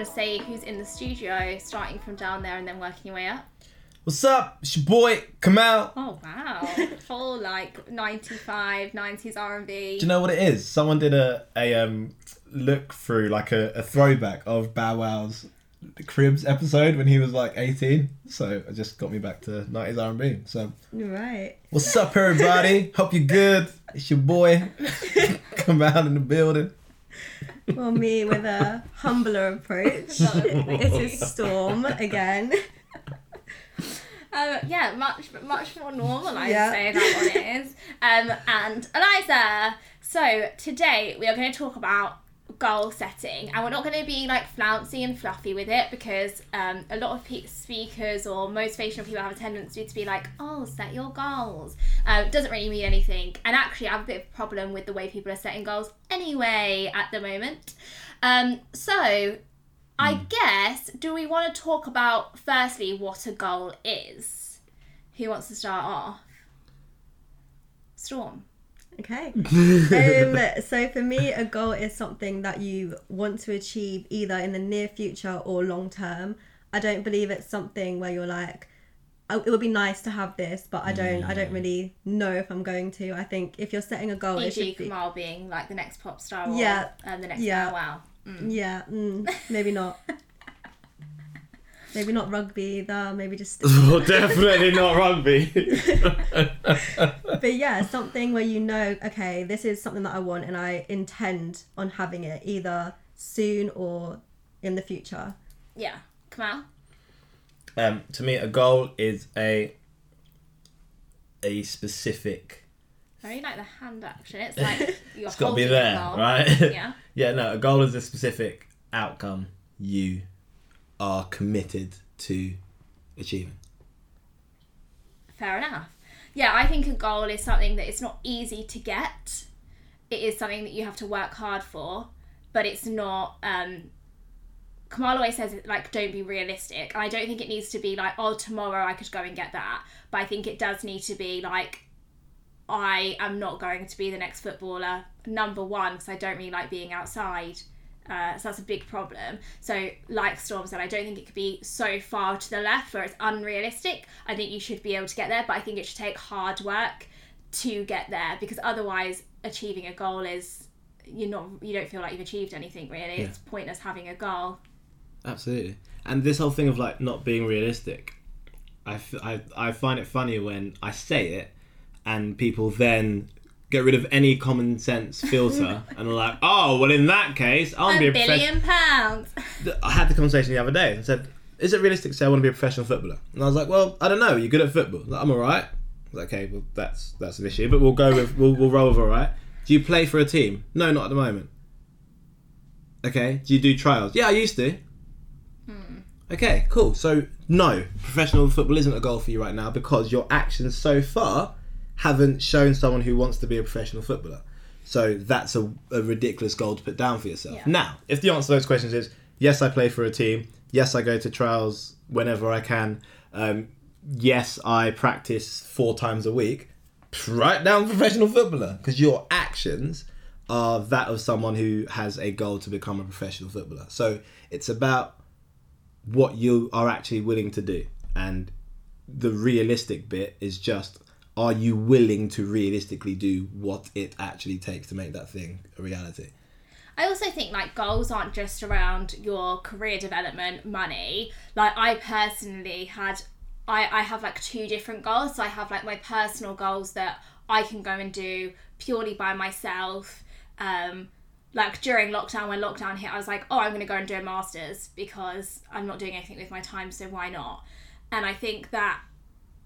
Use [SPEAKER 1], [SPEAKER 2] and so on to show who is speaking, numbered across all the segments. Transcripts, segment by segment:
[SPEAKER 1] want to say who's in the studio, starting from down there and then working your way up?
[SPEAKER 2] What's up? It's your boy Kamal.
[SPEAKER 1] Oh wow, full like 95, 90s R&B.
[SPEAKER 2] Do you know what it is? Someone did a a um look through like a, a throwback of Bow Wow's Cribs episode when he was like 18. So it just got me back to 90s R&B. So
[SPEAKER 3] Right.
[SPEAKER 2] what's up everybody? Hope you're good. It's your boy Kamal in the building.
[SPEAKER 3] Well, me with a humbler approach. it is Storm again.
[SPEAKER 1] Um, yeah, much much more normal, I'd
[SPEAKER 3] Yeah.
[SPEAKER 1] say that one is. Um, and Eliza. So today we are going to talk about goal setting, and we're not going to be like flouncy and fluffy with it because um, a lot of pe- speakers or motivational people have a tendency to be like, "Oh, set your goals." Um, it doesn't really mean anything, and actually, I have a bit of a problem with the way people are setting goals anyway at the moment. Um, so I guess, do we want to talk about firstly what a goal is? Who wants to start off? Storm.
[SPEAKER 3] Okay. Um, so for me, a goal is something that you want to achieve either in the near future or long term. I don't believe it's something where you're like, oh, it would be nice to have this, but I don't. I don't really know if I'm going to. I think if you're setting a goal, it should be.
[SPEAKER 1] Kamal being like the next pop star or
[SPEAKER 3] Yeah.
[SPEAKER 1] um, the next
[SPEAKER 3] Yeah.
[SPEAKER 1] Bow Wow.
[SPEAKER 3] Yeah, mm, maybe not. maybe not rugby either. Maybe just
[SPEAKER 2] well, definitely not rugby.
[SPEAKER 3] but yeah, something where you know, okay, this is something that I want and I intend on having it either soon or in the future.
[SPEAKER 1] Yeah. Kamal?
[SPEAKER 2] um, to me, a goal is a a specific.
[SPEAKER 1] Very like the hand action. It's like you're
[SPEAKER 2] It's got to be
[SPEAKER 1] holding
[SPEAKER 2] there,
[SPEAKER 1] goal.
[SPEAKER 2] right?
[SPEAKER 1] Yeah.
[SPEAKER 2] yeah, no, a goal is a specific outcome you are committed to achieving.
[SPEAKER 1] Fair enough. Yeah, I think a goal is something that it's not easy to get. It is something that you have to work hard for, but it's not. Um, Kamal always says like, don't be realistic, and I don't think it needs to be like, oh, tomorrow I could go and get that. But I think it does need to be like, I am not going to be the next footballer. Number one, because I don't really like being outside. Uh, so that's a big problem. So, like Storm said, I don't think it could be so far to the left where it's unrealistic. I think you should be able to get there, but I think it should take hard work to get there because otherwise, achieving a goal is you're not you don't feel like you've achieved anything really.
[SPEAKER 2] Yeah.
[SPEAKER 1] It's pointless having a goal.
[SPEAKER 2] Absolutely. And this whole thing of like not being realistic, I, f- I, I find it funny when I say it and people then get rid of any common sense filter and are like, oh, well, in that case, I'll be a professional.
[SPEAKER 1] billion pounds.
[SPEAKER 2] I had the conversation the other day and said, is it realistic to say I want to be a professional footballer? And I was like, well, I don't know. You're good at football. Like, I'm all right. I like, okay, well, that's that's an issue, but we'll go with we'll, we'll roll with all right. Do you play for a team? No, not at the moment. Okay. Do you do trials? Yeah, I used to. Hmm. Okay, cool. So no, professional football isn't a goal for you right now because your actions so far haven't shown someone who wants to be a professional footballer. So that's a, a ridiculous goal to put down for yourself.
[SPEAKER 1] Yeah.
[SPEAKER 2] Now, if the answer to those questions is yes, I play for a team. Yes, I go to trials whenever I can. Um, yes, I practice four times a week. Write down professional footballer because your actions are that of someone who has a goal to become a professional footballer. So it's about what you are actually willing to do. And the realistic bit is just are you willing to realistically do what it actually takes to make that thing a reality?
[SPEAKER 1] I also think like goals aren't just around your career development, money. Like I personally had I, I have like two different goals. So I have like my personal goals that I can go and do purely by myself. Um like during lockdown when lockdown hit, I was like, oh, I'm gonna go and do a masters because I'm not doing anything with my time, so why not? And I think that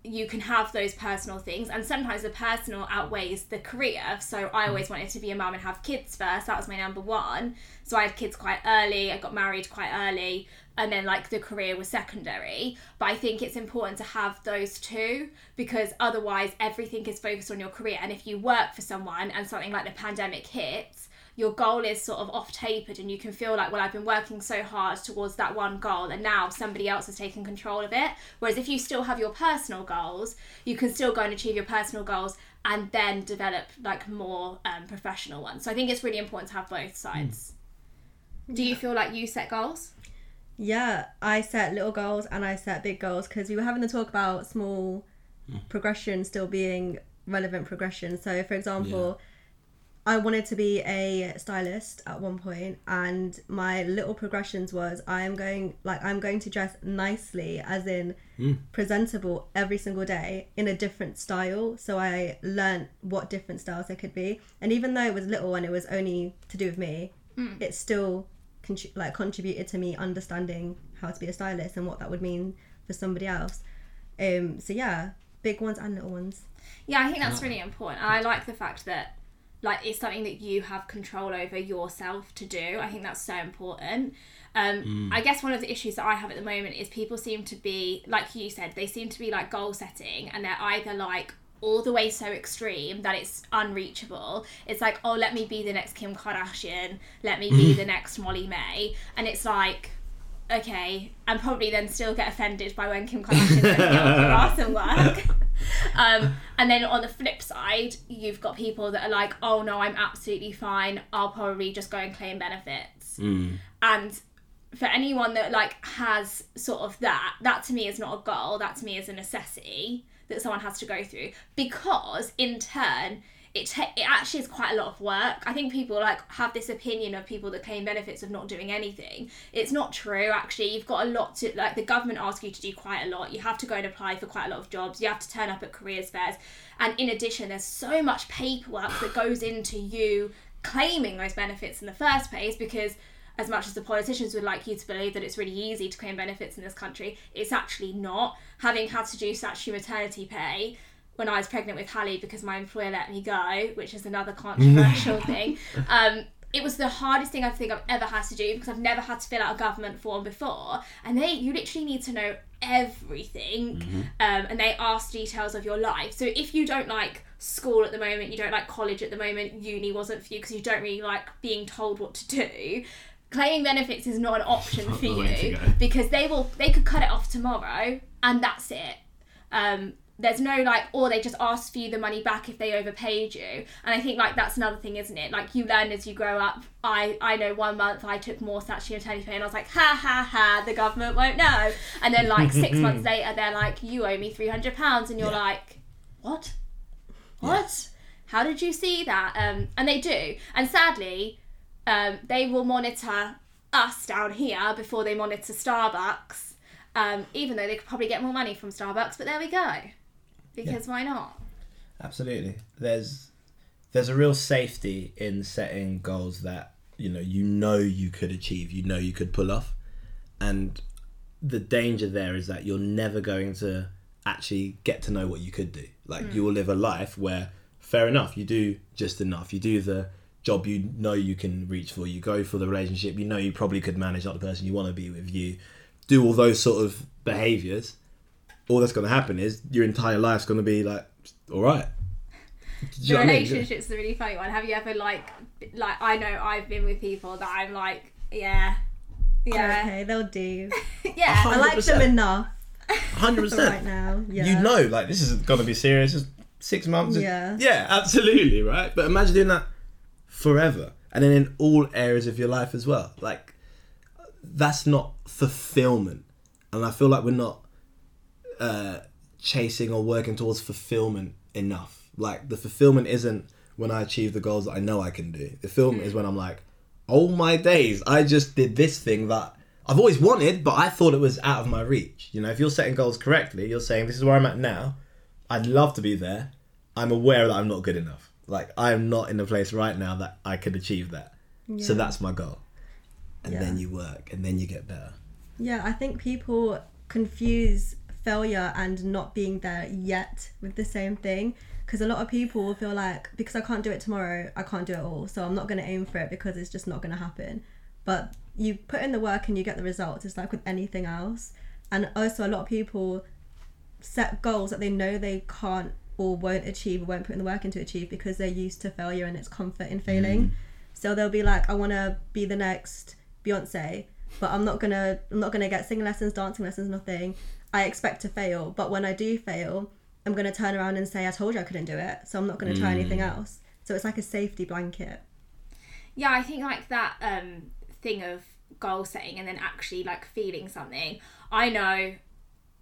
[SPEAKER 1] you can have those personal things and sometimes the personal outweighs the career. So i mm. always wanted to be a mum and have kids first that was my number one. So i had kids quite early i got married quite early and then like the career was secondary. But i think it's important to have those two because otherwise everything is focused on your career and if you work for someone and something like the pandemic hits your goal is sort of off tapered and you can feel like well I've been working so hard towards that one goal and now somebody else has taken control of it. Whereas if you still have your personal goals you can still go and achieve your personal goals and then develop like more um, professional ones. So I think it's really important to have both sides. Do you feel like you set goals?
[SPEAKER 3] Yeah, I set little goals and I set big goals because we were having to talk about small progression still being relevant progression. So, for example, I wanted to be a stylist at one point, and my little progressions was I am going like I'm going to dress nicely, as in presentable every single day in a different style. So I learned what different styles there could be, and even though it was little and it was only to do with me, it still contri- like contributed to me understanding how to be a stylist and what that would mean for somebody else. Um, so yeah, big ones and little ones.
[SPEAKER 1] Yeah, I think that's really important. And I like the fact that like it's something that you have control over yourself to do. I think that's so important. Um, I guess one of the issues that I have at the moment is people seem to be like you said, they seem to be like goal setting and they're either like all the way so extreme that it's unreachable. It's like, oh, let me be the next Kim Kardashian, let me be the next Molly-Mae, and it's like, okay, and probably then still get offended by when Kim Kardashian doesn't get off her ass and work. um, and then on the flip side, you've got people that are like, oh no, I'm absolutely fine. I'll probably just go and claim benefits. And for anyone that like has sort of that, that to me is not a goal. That to me is a necessity that someone has to go through because in turn it, ta- it actually is quite a lot of work. I think people like have this opinion of people that claim benefits of not doing anything. It's not true actually. You've got a lot to like the government asks you to do quite a lot. You have to go and apply for quite a lot of jobs. You have to turn up at careers fairs. And in addition there's so much paperwork that goes into you claiming those benefits in the first place because as much as the politicians would like you to believe that it's really easy to claim benefits in this country, it's actually not. Having had to do statutory maternity pay when I was pregnant with Hallie because my employer let me go, which is another controversial thing. Um, it was the hardest thing I think I've ever had to do because I've never had to fill out a government form before, and they you literally need to know everything, um, and they ask details of your life. So if you don't like school at the moment, you don't like college at the moment, uni wasn't for you because you don't really like being told what to do. Claiming benefits is not an option for
[SPEAKER 2] way to
[SPEAKER 1] you because they will they could cut it off tomorrow and that's it. Um, there's no like, or they just ask for you the money back if they overpaid you. And I think like that's another thing, isn't it? Like you learn as you grow up. I I know one month I took more statutory maternity pay and I was like, ha ha ha, the government won't know. And then like six months later, they're like, you owe me three hundred pounds, and you're
[SPEAKER 2] Yeah.
[SPEAKER 1] like, what? What? How did you see that? Um, and they do. And sadly, um, they will monitor us down here before they monitor Starbucks. Um, even though they could probably get more money from Starbucks, but there we go. Because why not?
[SPEAKER 2] Absolutely. There's there's a real safety in setting goals that you know you know you could achieve, you know you could pull off, and the danger there is that you're never going to actually get to know what you could do. Like hmm. you will live a life where, fair enough, you do just enough. You do the job you know you can reach for. You go for the relationship you know you probably could manage, not the person you want to be with. You do all those sort of behaviors. All that's going to happen is your entire life's going to be like, all right.
[SPEAKER 1] The
[SPEAKER 2] know what I mean?
[SPEAKER 1] relationship's a really funny one. Have you ever like, like I know I've been with people that I'm like, yeah, yeah, oh,
[SPEAKER 3] Okay, they'll do.
[SPEAKER 1] yeah.
[SPEAKER 3] I like them enough
[SPEAKER 2] Hundred percent.
[SPEAKER 3] right now. Yeah.
[SPEAKER 2] You know, like this is going to be serious. It's six months.
[SPEAKER 3] Yeah.
[SPEAKER 2] Yeah, absolutely, right. But imagine doing that forever, and then in all areas of your life as well. Like that's not fulfillment, and I feel like we're not uh, chasing or working towards fulfillment enough. Like the fulfillment isn't when I achieve the goals that I know I can do. The film is when I'm like, oh my days, I just did this thing that I've always wanted, but I thought it was out of my reach. You know, if you're setting goals correctly, you're saying this is where I'm at now. I'd love to be there. I'm aware that I'm not good enough. Like I am not in a place right now that I could achieve that. So that's my goal. And
[SPEAKER 3] Yeah.
[SPEAKER 2] then you work, and then you get better.
[SPEAKER 3] Yeah, I think people confuse failure and not being there yet with the same thing. Because a lot of people will feel like, because I can't do it tomorrow, I can't do it all. So I'm not going to aim for it because it's just not going to happen. But you put in the work and you get the results. It's like with anything else. And also, a lot of people set goals that they know they can't or won't achieve or won't put in the work into achieve because they're used to failure and it's comfort in failing. Mm. So they'll be like, I want to be the next Beyonce, but I'm not gonna I'm not gonna get singing lessons, dancing lessons, nothing. I expect to fail, but when I do fail, I'm gonna turn around and say I told you I couldn't do it, so I'm not gonna try anything else. So it's like a safety blanket.
[SPEAKER 1] Yeah, I think like that um thing of goal setting and then actually like feeling something. I know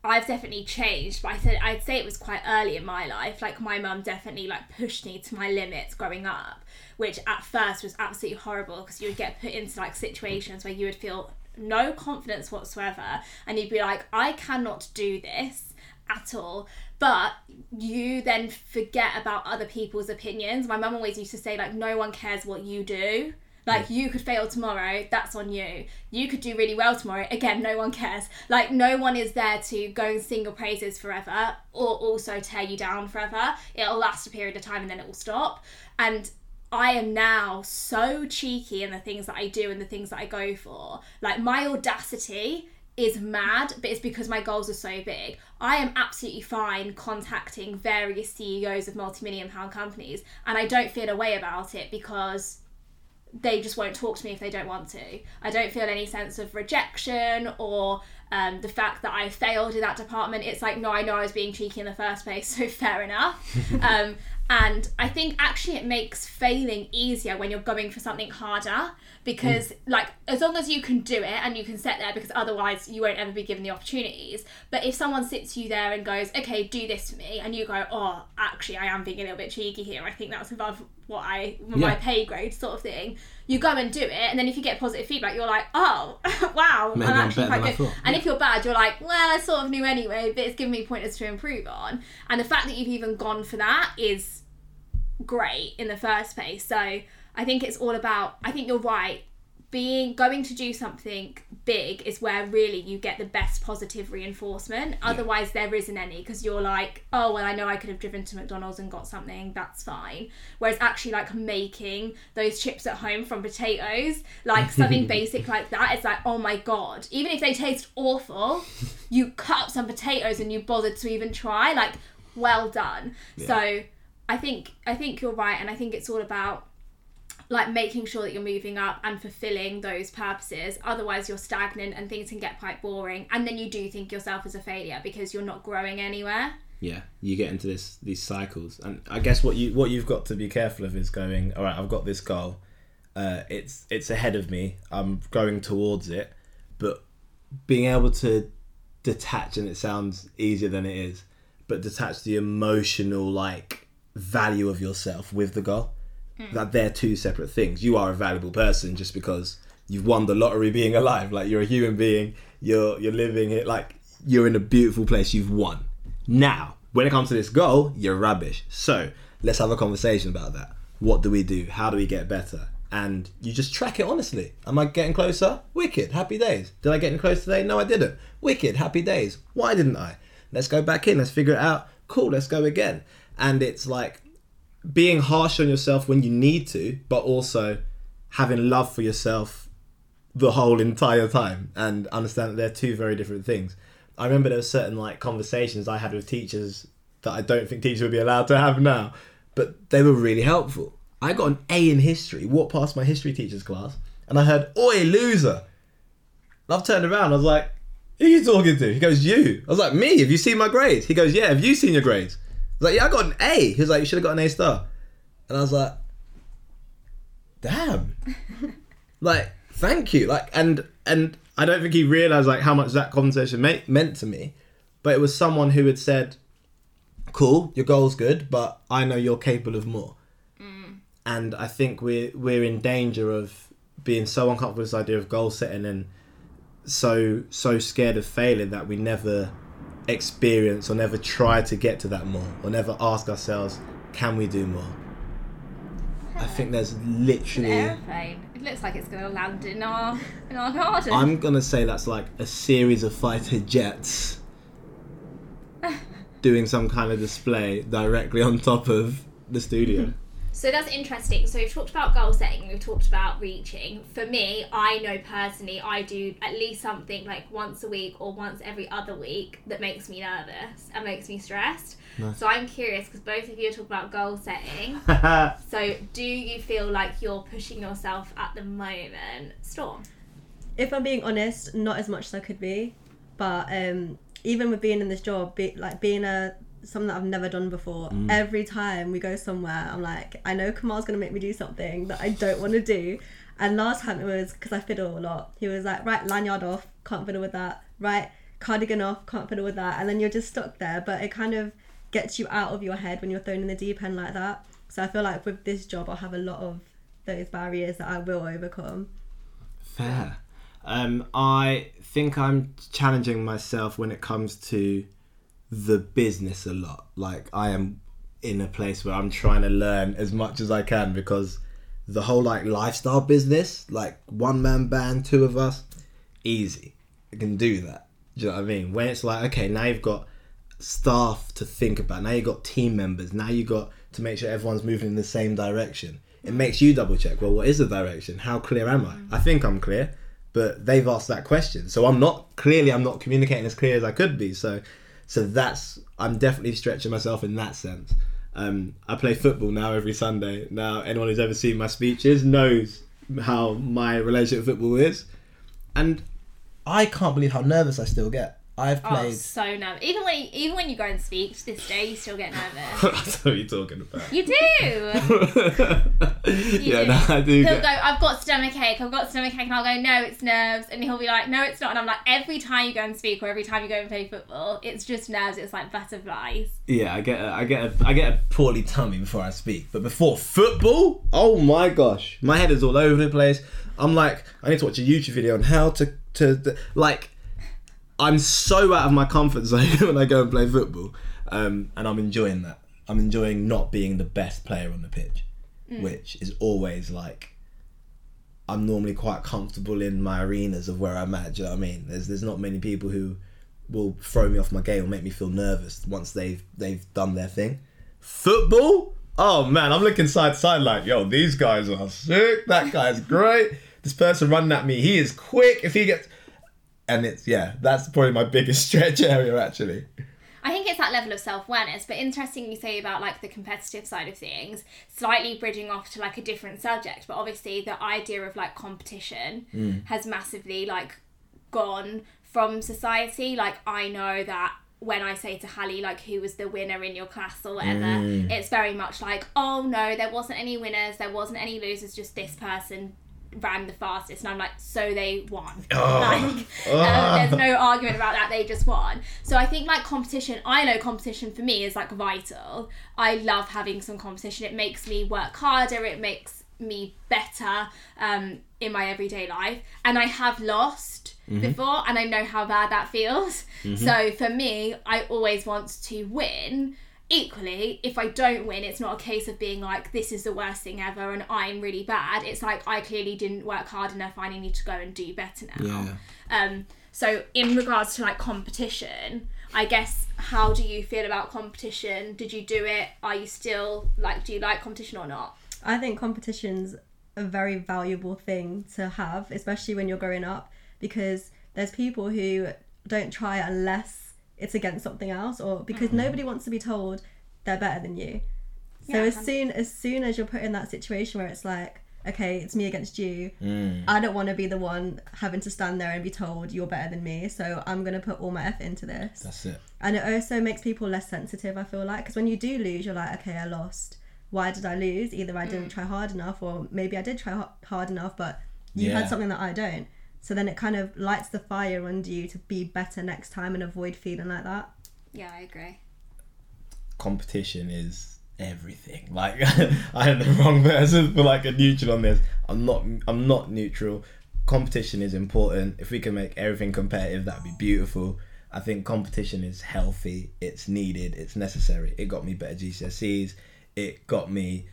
[SPEAKER 1] I've definitely changed, but I said I'd say it was quite early in my life. Like my mum definitely like pushed me to my limits growing up, which at first was absolutely horrible because you would get put into like situations where you would feel no confidence whatsoever and you'd be like, I cannot do this at all. But you then forget about other people's opinions. My mum always used to say, like, no one cares what you do. Like you could fail tomorrow, that's on you. You could do really well tomorrow, again, no one cares. Like no one is there to go and sing your praises forever or also tear you down forever. It'll last a period of time and then it will stop. And I am now so cheeky in the things that I do and the things that I go for. Like my audacity is mad, but it's because my goals are so big. I am absolutely fine contacting various CEOs of multi-million pound companies and I don't feel a way about it because they just won't talk to me if they don't want to. I don't feel any sense of rejection or um, the fact that I failed in that department. It's like, no, I know I was being cheeky in the first place, so fair enough. um, and I think actually it makes failing easier when you're going for something harder because, mm. like, as long as you can do it and you can sit there, because otherwise you won't ever be given the opportunities. But if someone sits you there and goes, okay, do this for me, and you go, oh, actually, I am being a little bit cheeky here, I think that's above what I, my yeah. pay grade, sort of thing, you go and do it. And then if you get positive feedback, you're like, oh, wow,
[SPEAKER 2] Maybe
[SPEAKER 1] I'm
[SPEAKER 2] actually
[SPEAKER 1] I'm
[SPEAKER 2] quite good.
[SPEAKER 1] And if you're bad, you're like, well, I sort of knew anyway, but it's given me pointers to improve on. And the fact that you've even gone for that is great in the first place. So I think it's all about. I think you're right. Being going to do something big is where really you get the best positive reinforcement. Yeah. Otherwise, there isn't any because you're like, oh well, I know I could have driven to McDonald's and got something. That's fine. Whereas actually, like making those chips at home from potatoes, like something basic like that, it's like, oh my god. Even if they taste awful, you cut up some potatoes and you bothered to even try. Like, well done. Yeah. So I think I think you're right, and I think it's all about like making sure that you're moving up and fulfilling those purposes. Otherwise, you're stagnant and things can get quite boring, and then you do think yourself as a failure because you're not growing anywhere.
[SPEAKER 2] Yeah, you get into this these cycles, and I guess what you what you've got to be careful of is going. All right, I've got this goal. Uh, it's it's ahead of me. I'm going towards it, but being able to detach, and it sounds easier than it is, but detach the emotional like value of yourself with the goal. Mm. That they're two separate things. You are a valuable person just because you've won the lottery being alive. Like you're a human being, you're you're living it like you're in a beautiful place, you've won. Now, when it comes to this goal, you're rubbish. So let's have a conversation about that. What do we do? How do we get better? And you just track it honestly. Am I getting closer? Wicked, happy days. Did I get in close today? No, I didn't. Wicked, happy days. Why didn't I? Let's go back in, let's figure it out. Cool, let's go again and it's like being harsh on yourself when you need to, but also having love for yourself the whole entire time and understand that they're two very different things. I remember there were certain like conversations I had with teachers that I don't think teachers would be allowed to have now, but they were really helpful. I got an A in history, walked past my history teacher's class, and I heard, Oi, loser. And I've turned around, I was like, Who are you talking to? He goes, You. I was like, Me, have you seen my grades? He goes, Yeah, have you seen your grades? Like, yeah, I got an A. He was like, you should have got an A star. And I was like, damn. like, thank you. Like, and and I don't think he realized like how much that conversation meant meant to me. But it was someone who had said, "Cool, your goal's good, but I know you're capable of more." Mm. And I think we're we're in danger of being so uncomfortable with this idea of goal setting and so so scared of failing that we never experience or never try to get to that more or never ask ourselves, can we do more? I think there's literally
[SPEAKER 1] an airplane. It looks like it's going to land in our in our garden.
[SPEAKER 2] I'm gonna say that's like a series of fighter jets doing some kind of display directly on top of the studio.
[SPEAKER 1] So that's interesting. So we've talked about goal setting, we've talked about reaching. For me, I know personally I do at least something like once a week or once every other week that makes me nervous and makes me stressed.
[SPEAKER 2] Nice.
[SPEAKER 1] So I'm curious because both of you are talking about goal setting. so do you feel like you're pushing yourself at the moment? Storm.
[SPEAKER 3] if I'm being honest, not as much as I could be. But um, even with being in this job, be, like being a something that I've never done before, every time we go somewhere, I'm like, I know Kamal's gonna make me do something that I don't want to do. And last time it was because I fiddle a lot. He was like, right, lanyard off, can't fiddle with that. Right, cardigan off, can't fiddle with that. And then you're just stuck there. But it kind of gets you out of your head when you're thrown in the deep end like that. So I feel like with this job, I'll have a lot of those barriers that I will overcome.
[SPEAKER 2] Fair. Um, I think I'm challenging myself when it comes to the business a lot. Like I am in a place where I'm trying to learn as much as I can because the whole like lifestyle business, like one man band, two of us, easy. I can do that. Do you know what I mean? When it's like, okay, now you've got staff to think about, now you've got team members, now you've got to make sure everyone's moving in the same direction. It makes you double check, well, what is the direction? How clear am I? I think I'm clear, but they've asked that question. So I'm not clearly I'm not communicating as clear as I could be. So so that's I'm definitely stretching myself in that sense. Um, I play football now every Sunday. Now anyone who's ever seen my speeches knows how my relationship with football is, and I can't believe how nervous I still get. I've played.
[SPEAKER 1] Oh,
[SPEAKER 2] played.
[SPEAKER 1] so nervous. Even when even when you go and speak to this day, you still get nervous.
[SPEAKER 2] That's what you're talking about.
[SPEAKER 1] You do.
[SPEAKER 2] yeah,
[SPEAKER 1] do.
[SPEAKER 2] no, I do.
[SPEAKER 1] He'll
[SPEAKER 2] Get,
[SPEAKER 1] go, I've got stomach ache, I've got stomach ache, and I'll go, no, it's nerves. And he'll be like, no, it's not. And I'm like, every time you go and speak or every time you go and play football, it's just nerves. It's like butterflies.
[SPEAKER 2] yeah, I get a, I get a, I get a poorly tummy before I speak, but before football, oh my gosh, my head is all over the place. I'm like, I need to watch a YouTube video on how to to like. I'm so out of my comfort zone when I go and play football, um, and I'm enjoying that. I'm enjoying not being the best player on the pitch, which is always like. I'm normally quite comfortable in my arenas of where I'm at. Do you know what I mean? There's there's not many people who will throw me off my game or make me feel nervous once they've they've done their thing. Football? Oh man, I'm looking side to side like, yo, these guys are sick. That guy's great. This person running at me, he is quick. If he gets, and it's yeah, that's probably my biggest stretch area actually.
[SPEAKER 1] I think it's that level of self awareness, but interesting you say about like the competitive side of things, slightly bridging off to like a different subject, but obviously the idea of like competition mm. has massively like gone from society. Like I know that when I say to Hallie like who was the winner in your class or whatever, mm. it's very much like, oh no, there wasn't any winners, there wasn't any losers, just this person ran the fastest and I'm like so they won. Like um, there's no argument about that they just won. So I think like competition I know competition for me is like vital. I love having some competition. It makes me work harder. It makes me better um, in my everyday life. And I have lost before and I know how bad that feels. So for me I always want to win equally if i don't win it's not a case of being like this is the worst thing ever and i'm really bad. It's like i clearly didn't work hard enough. I need to go and do better now. Yeah. um so in regards to like competition i guess how do you feel about competition? Did you do it? Are you still like do you like competition or not?
[SPEAKER 3] I think competition's a very valuable thing to have, especially when you're growing up, because there's people who don't try unless it's against something else or because mm. nobody wants to be told they're better than you. So
[SPEAKER 1] Yeah,
[SPEAKER 3] as soon as soon as you're put in that situation where it's like, okay, it's me against you, mm. I don't want to be the one having to stand there and be told you're better than me. So I'm gonna put all my effort into this.
[SPEAKER 2] That's it.
[SPEAKER 3] And it also makes people less sensitive, I feel like, because when you do lose, you're like, okay, I lost. Why did I lose? Either I didn't mm. try hard enough, or maybe I did try ha- hard enough, but you
[SPEAKER 2] Yeah.
[SPEAKER 3] had something that I don't. So then it kind of lights the fire under you to be better next time and avoid feeling like that.
[SPEAKER 1] yeah i agree
[SPEAKER 2] competition is everything. Like I am the wrong person for like a neutral on this. I'm not. I'm not neutral. Competition is important. If we can make everything competitive, that'd be beautiful. I think competition is healthy. It's needed. It's necessary. It got me better GCSEs. It got me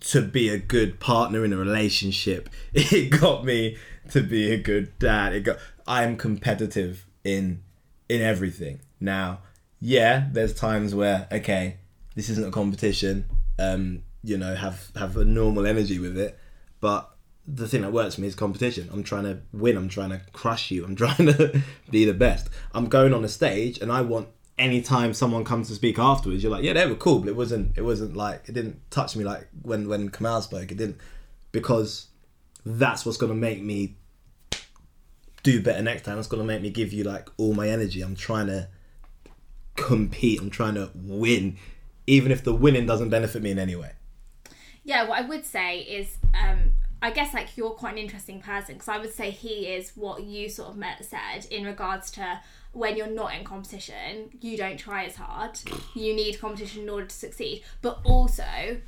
[SPEAKER 2] to be a good partner in a relationship. It got me to be a good dad. It got I am competitive in in everything. Now, yeah, there's times where okay, this isn't a competition. Um you know, have have a normal energy with it. But the thing that works for me is competition. I'm trying to win. I'm trying to crush you. I'm trying to be the best. I'm going on a stage, and I want anytime someone comes to speak afterwards, you're like, yeah, they were cool, but it wasn't. It wasn't like it didn't touch me like when when Kamal spoke. It didn't because that's what's gonna make me do better next time. That's gonna make me give you like all my energy. I'm trying to compete. I'm trying to win, even if the winning doesn't benefit me in any way.
[SPEAKER 1] Yeah, what I would say is, um, I guess like you're quite an interesting person because I would say he is what you sort of met, said in regards to when you're not in competition, you don't try as hard. You need competition in order to succeed, but also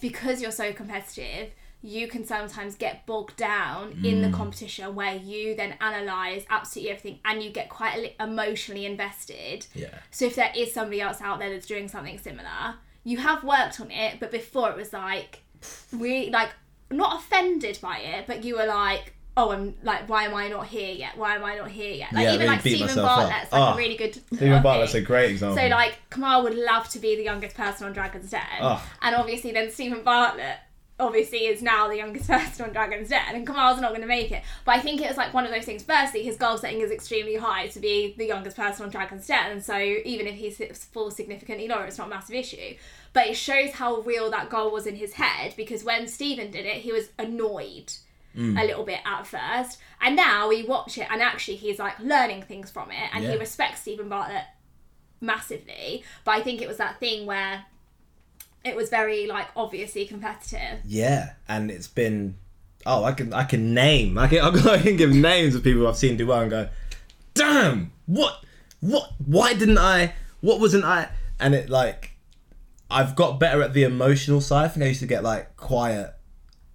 [SPEAKER 1] because you're so competitive. You can sometimes get bogged down in the mm. competition where you then analyze absolutely everything and you get quite emotionally invested.
[SPEAKER 2] Yeah.
[SPEAKER 1] So if there is somebody else out there that's doing something similar, you have worked on it, but before it was like we like not offended by it, but you were like, oh, I'm like, why am I not here yet? Why am I not here yet? Like
[SPEAKER 2] Yeah,
[SPEAKER 1] even
[SPEAKER 2] really
[SPEAKER 1] like Stephen
[SPEAKER 2] myself up.
[SPEAKER 1] Bartlett's like
[SPEAKER 2] Oh,
[SPEAKER 1] a ah. really good.
[SPEAKER 2] Stephen Bartlett's a great example.
[SPEAKER 1] So like Kamal would love to be the youngest person on Dragon's Den,
[SPEAKER 2] Oh.
[SPEAKER 1] and obviously then Stephen Bartlett obviously is now the youngest person on Dragon's Den, and Kamal's not going to make it. But I think it was like one of those things. Firstly, his goal setting is extremely high to be the youngest person on Dragon's Den, and so even if he falls significantly lower, it's not a massive issue. But it shows how real that goal was in his head because when Stephen did it, he was annoyed mm. a little bit at first, and now we watch it, and actually he's like learning things from it, and he respects Stephen Bartlett massively. But I think it was that thing where it was very like obviously competitive.
[SPEAKER 2] Yeah, and it's been oh, I can I can name I can I can give names of people I've seen do well and go, damn, what what why didn't I what wasn't I and it like I've got better at the emotional side. I think I used to get like quiet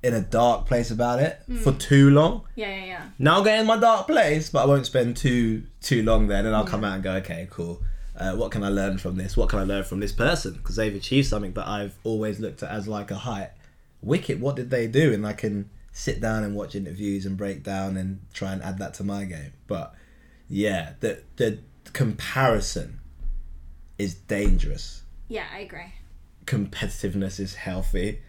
[SPEAKER 2] in a dark place about it mm. for too long.
[SPEAKER 1] Yeah, yeah, yeah.
[SPEAKER 2] Now I'll get in my dark place, but I won't spend too too long there. Then I'll come out and go, okay, cool. Uh, what can I learn from this? What can I learn from this person? Because they've achieved something that I've always looked at as like a height. Wicked, what did they do? And I can sit down and watch interviews and break down and try and add that to my game. But yeah, the the comparison is dangerous.
[SPEAKER 1] Yeah, I agree.
[SPEAKER 2] Competitiveness is healthy,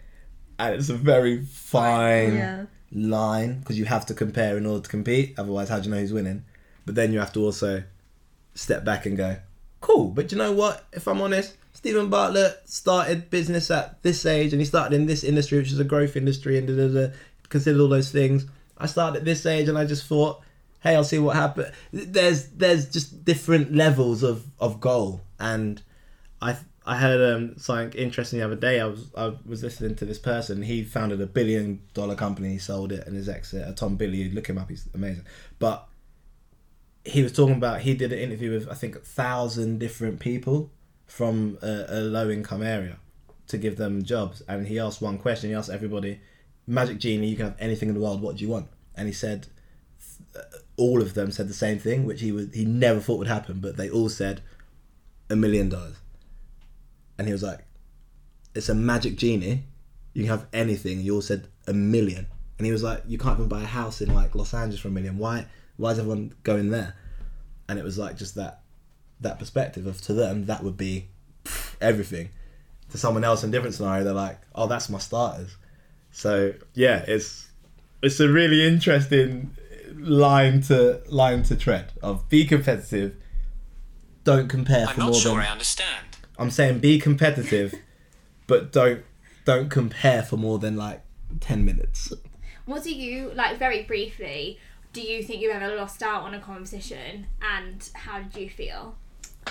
[SPEAKER 2] and it's a very fine
[SPEAKER 3] Yeah.
[SPEAKER 2] line because you have to compare in order to compete. Otherwise, how do you know who's winning? But then you have to also step back and go, cool. But you know what? If I'm honest, Stephen Bartlett started business at this age and he started in this industry, which is a growth industry, and da, da, da, considered all those things. I started at this age and I just thought, hey, I'll see what happens. There's there's just different levels of, of goal, and I I heard um, something interesting the other day. I was I was listening to this person. He founded a billion dollar company. He sold it, and his exit. Uh, Tom Bilyeu, look him up. He's amazing. But he was talking about he did an interview with I think a thousand different people from a, a low income area to give them jobs, and he asked one question. He asked everybody, "Magic genie, you can have anything in the world. What do you want?" And he said, uh, all of them said the same thing, which he was he never thought would happen, but they all said a million dollars. And he was like, "It's a magic genie. You can have anything." You all said a million, and he was like, "You can't even buy a house in like Los Angeles for a million. Why? Why is everyone going there?" And it was like just that that perspective of to them that would be everything. To someone else in a different scenario, they're like, "Oh, that's my starters." So yeah, it's it's a really interesting line to line to tread of be competitive. Don't compare for more.
[SPEAKER 4] I'm
[SPEAKER 2] for
[SPEAKER 4] not
[SPEAKER 2] more
[SPEAKER 4] sure
[SPEAKER 2] than
[SPEAKER 4] I understand.
[SPEAKER 2] I'm saying be competitive, but don't don't compare for more than like ten minutes.
[SPEAKER 1] What do you like? Very briefly, do you think you've ever lost out on a competition, and how did you feel?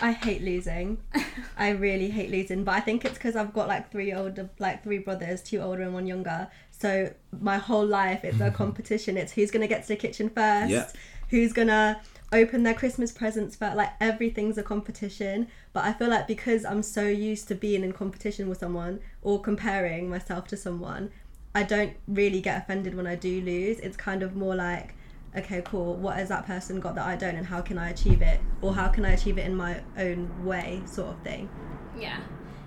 [SPEAKER 3] I hate losing. I really hate losing, but I think it's because I've got like three older, like three brothers, two older and one younger. So my whole life it's a competition. It's who's gonna get to the kitchen first,
[SPEAKER 2] Yeah.
[SPEAKER 3] who's gonna open their Christmas presents first. Like everything's a competition. But I feel like because I'm so used to being in competition with someone or comparing myself to someone, I don't really get offended when I do lose. It's kind of more like okay, cool, what has that person got that I don't and how can I achieve it? Or how can I achieve it in my own way, sort of thing.
[SPEAKER 1] Yeah.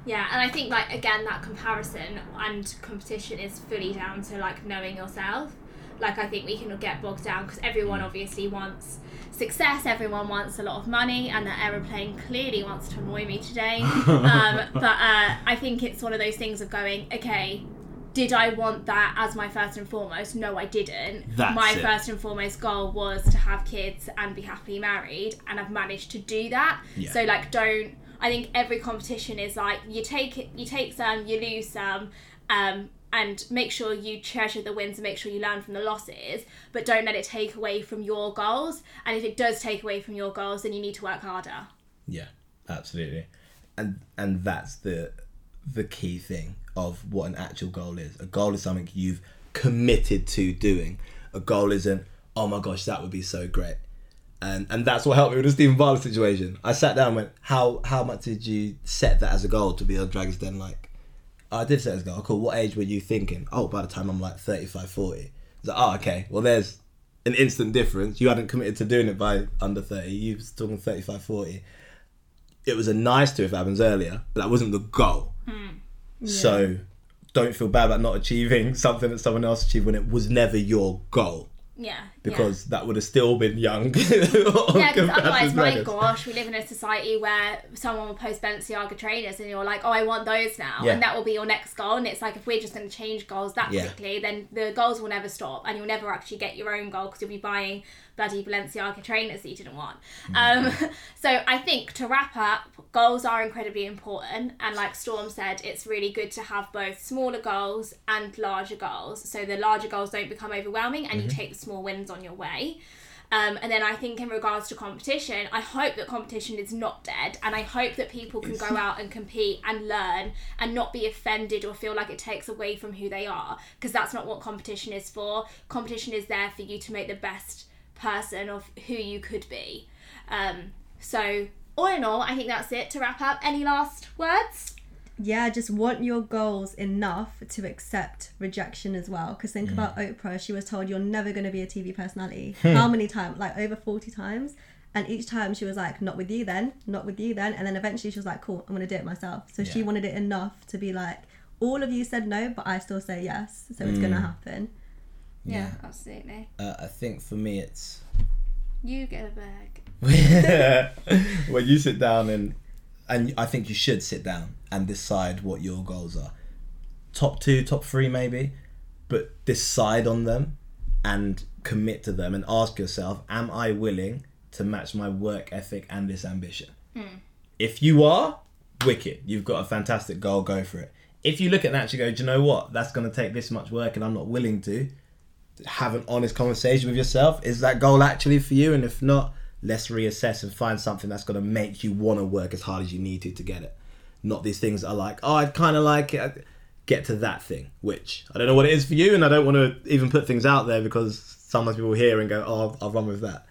[SPEAKER 1] Yeah, and I think like again that comparison and competition is fully down to like knowing yourself like I think we can get bogged down because everyone obviously wants success everyone wants a lot of money and the aeroplane clearly wants to annoy me today um, but uh, I think it's one of those things of going okay did I want that as my first and foremost? No, I didn't.
[SPEAKER 2] That's
[SPEAKER 1] my
[SPEAKER 2] it.
[SPEAKER 1] first and foremost goal was to have kids and be happily married, and I've managed to do that.
[SPEAKER 2] Yeah.
[SPEAKER 1] So like, don't. I think every competition is like you take it, you take some, you lose some, um, and make sure you treasure the wins and make sure you learn from the losses, but don't let it take away from your goals. And if it does take away from your goals, then you need to work harder.
[SPEAKER 2] Yeah, absolutely. And and that's the the key thing of what an actual goal is. A goal is something you've committed to doing. A goal isn't, oh my gosh, that would be so great. And and that's what helped me with the Stephen Bartlett situation. I sat down and went, How how much did you set that as a goal to be on Dragon's Den? Like, I did set as a goal. Cool. What age were you thinking? Oh, by the time I'm like 35, 40. It's like, oh, okay. Well, there's an instant difference. You hadn't committed to doing it by under 30. You was talking 35, 40 it was a nice to if it happens earlier, but that wasn't the goal. Hmm. So don't feel bad about not achieving something that someone else achieved when it was never your goal.
[SPEAKER 1] Yeah.
[SPEAKER 2] Because that would have still been young.
[SPEAKER 1] Yeah, because otherwise, my gosh, we live in a society where someone will post Balenciaga trainers and you're like, oh, I want those now.
[SPEAKER 2] Yeah.
[SPEAKER 1] And that will be your next goal. And it's like, if we're just going to change goals that
[SPEAKER 2] Yeah.
[SPEAKER 1] quickly, then the goals will never stop and you'll never actually get your own goal because you'll be buying bloody Balenciaga trainers that you didn't want. Um, so I think to wrap up, goals are incredibly important. And like Storm said, it's really good to have both smaller goals and larger goals. So the larger goals don't become overwhelming and you take the small wins on your way. Um, and then I think in regards to competition, I hope that competition is not dead, and I hope that people can go out and compete and learn and not be offended or feel like it takes away from who they are, because that's not what competition is for. Competition is there for you to make the best person of who you could be. Um, so all in all, I think that's it to wrap up. Any last words?
[SPEAKER 3] yeah, just want your goals enough to accept rejection as well. Because think about Oprah, she was told you're never going to be a TV personality. How many times? Like over 40 times. And each time she was like, not with you then, not with you then. And then eventually she was like, cool, I'm going to do it myself. So she wanted it enough to be like, all of you said no, but I still say yes. So it's going to happen.
[SPEAKER 1] Yeah, absolutely.
[SPEAKER 2] Uh, I think for me, it's
[SPEAKER 1] You get a bag.
[SPEAKER 2] when you sit down and and I think you should sit down and decide what your goals are. Top two, top three, maybe, but decide on them and commit to them and ask yourself: Am I willing to match my work ethic and this ambition? If you are, wicked. You've got a fantastic goal. Go for it. If you look at that and you go, do you know what? That's going to take this much work, and I'm not willing to. Have an honest conversation with yourself. Is that goal actually for you? And if not, let's reassess and find something that's going to make you want to work as hard as you need to to get it. Not these things that are like, oh, I'd kind of like it. Get to that thing, which I don't know what it is for you, and I don't want to even put things out there because sometimes people hear and go, oh, I'll, I'll run with that.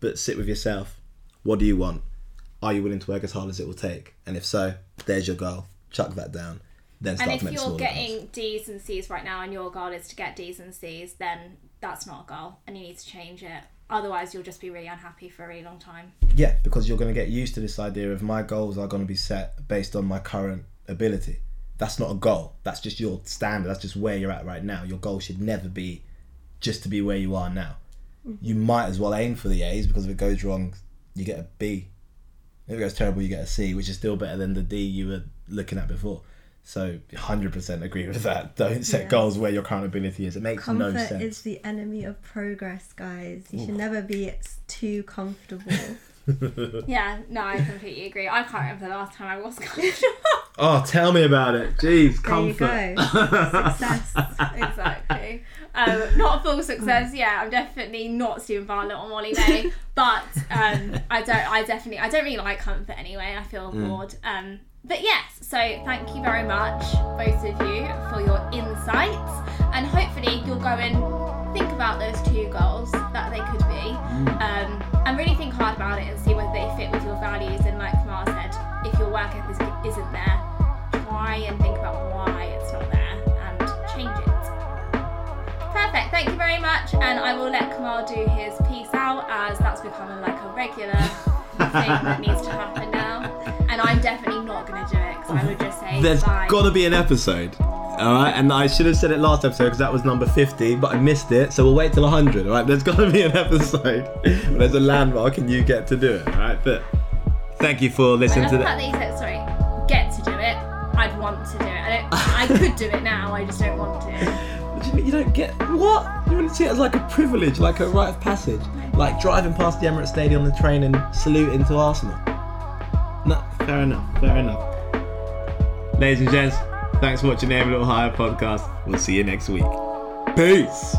[SPEAKER 2] But sit with yourself. What do you want? Are you willing to work as hard as it will take? And if so, there's your goal. Chuck that down. Then start
[SPEAKER 1] And
[SPEAKER 2] to
[SPEAKER 1] if
[SPEAKER 2] make
[SPEAKER 1] you're getting
[SPEAKER 2] goals.
[SPEAKER 1] D's and C's right now and your goal is to get D's and C's, then that's not a goal and you need to change it. Otherwise, you'll just be really unhappy for a really long time.
[SPEAKER 2] Yeah, because you're going to get used to this idea of my goals are going to be set based on my current ability. That's not a goal. That's just your standard. That's just where you're at right now. Your goal should never be just to be where you are now. Mm. You might as well aim for the A's because if it goes wrong, you get a B. If it goes terrible, you get a C, which is still better than the D you were looking at before. So, 100% agree with that. Don't set
[SPEAKER 3] Yeah.
[SPEAKER 2] goals where your current ability is. It makes no sense.
[SPEAKER 3] Comfort is the enemy of progress, guys. You should never be too comfortable.
[SPEAKER 1] Yeah, no, I completely agree. I can't remember the last time I was comfortable.
[SPEAKER 2] oh, tell me about it. Jeez,
[SPEAKER 3] There you
[SPEAKER 2] comfort.
[SPEAKER 3] go. Success.
[SPEAKER 1] exactly. Um, not a full success. Yeah, I'm definitely not Stephen Bartlett or Molly-Mae, but um, I don't. I definitely. I don't really like comfort anyway. I feel bored. Um, but yes. So thank you very much, both of you, for your insights, and hopefully you'll go and think about those two goals that they could be, um, and really think hard about it and see whether they fit with your values. And like Mar said, if your work ethic isn't there, try and think about why it's not there and change it. Perfect. Thank you very much, and I will let Kamal do his peace out as that's becoming like a regular thing that needs to happen now. And I'm definitely not going to do it because I would just say
[SPEAKER 2] There's
[SPEAKER 1] bye.
[SPEAKER 2] got to be an episode. All right, and I should have said it last episode because that was number 50, but I missed it. So we'll wait till 100. All right, there's got to be an episode where there's a landmark and you get to do it. All right, but thank you for listening to that.
[SPEAKER 1] that you said, sorry, get to do it. I'd want to do it. I don't. I could do it now. I just don't want to.
[SPEAKER 2] What do you mean you don't get what? You want to see it as like a privilege, like a rite of passage, like driving past the Emirates Stadium on the train and saluting to Arsenal. No, fair enough, fair enough. Ladies and gents, thanks for watching the Aim a Little Higher podcast. We'll see you next week. Peace.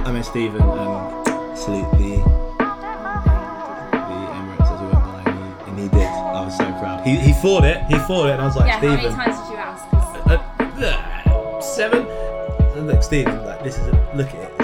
[SPEAKER 2] I met Stephen um, salute the the Emirates as we went by, and he, and he did. I was so proud. He he fought it. He fought it, and I was like,
[SPEAKER 1] Yeah. How many times did you ask? 'Cause
[SPEAKER 2] Uh, uh, seven. And look, Stephen, like this is a look at it.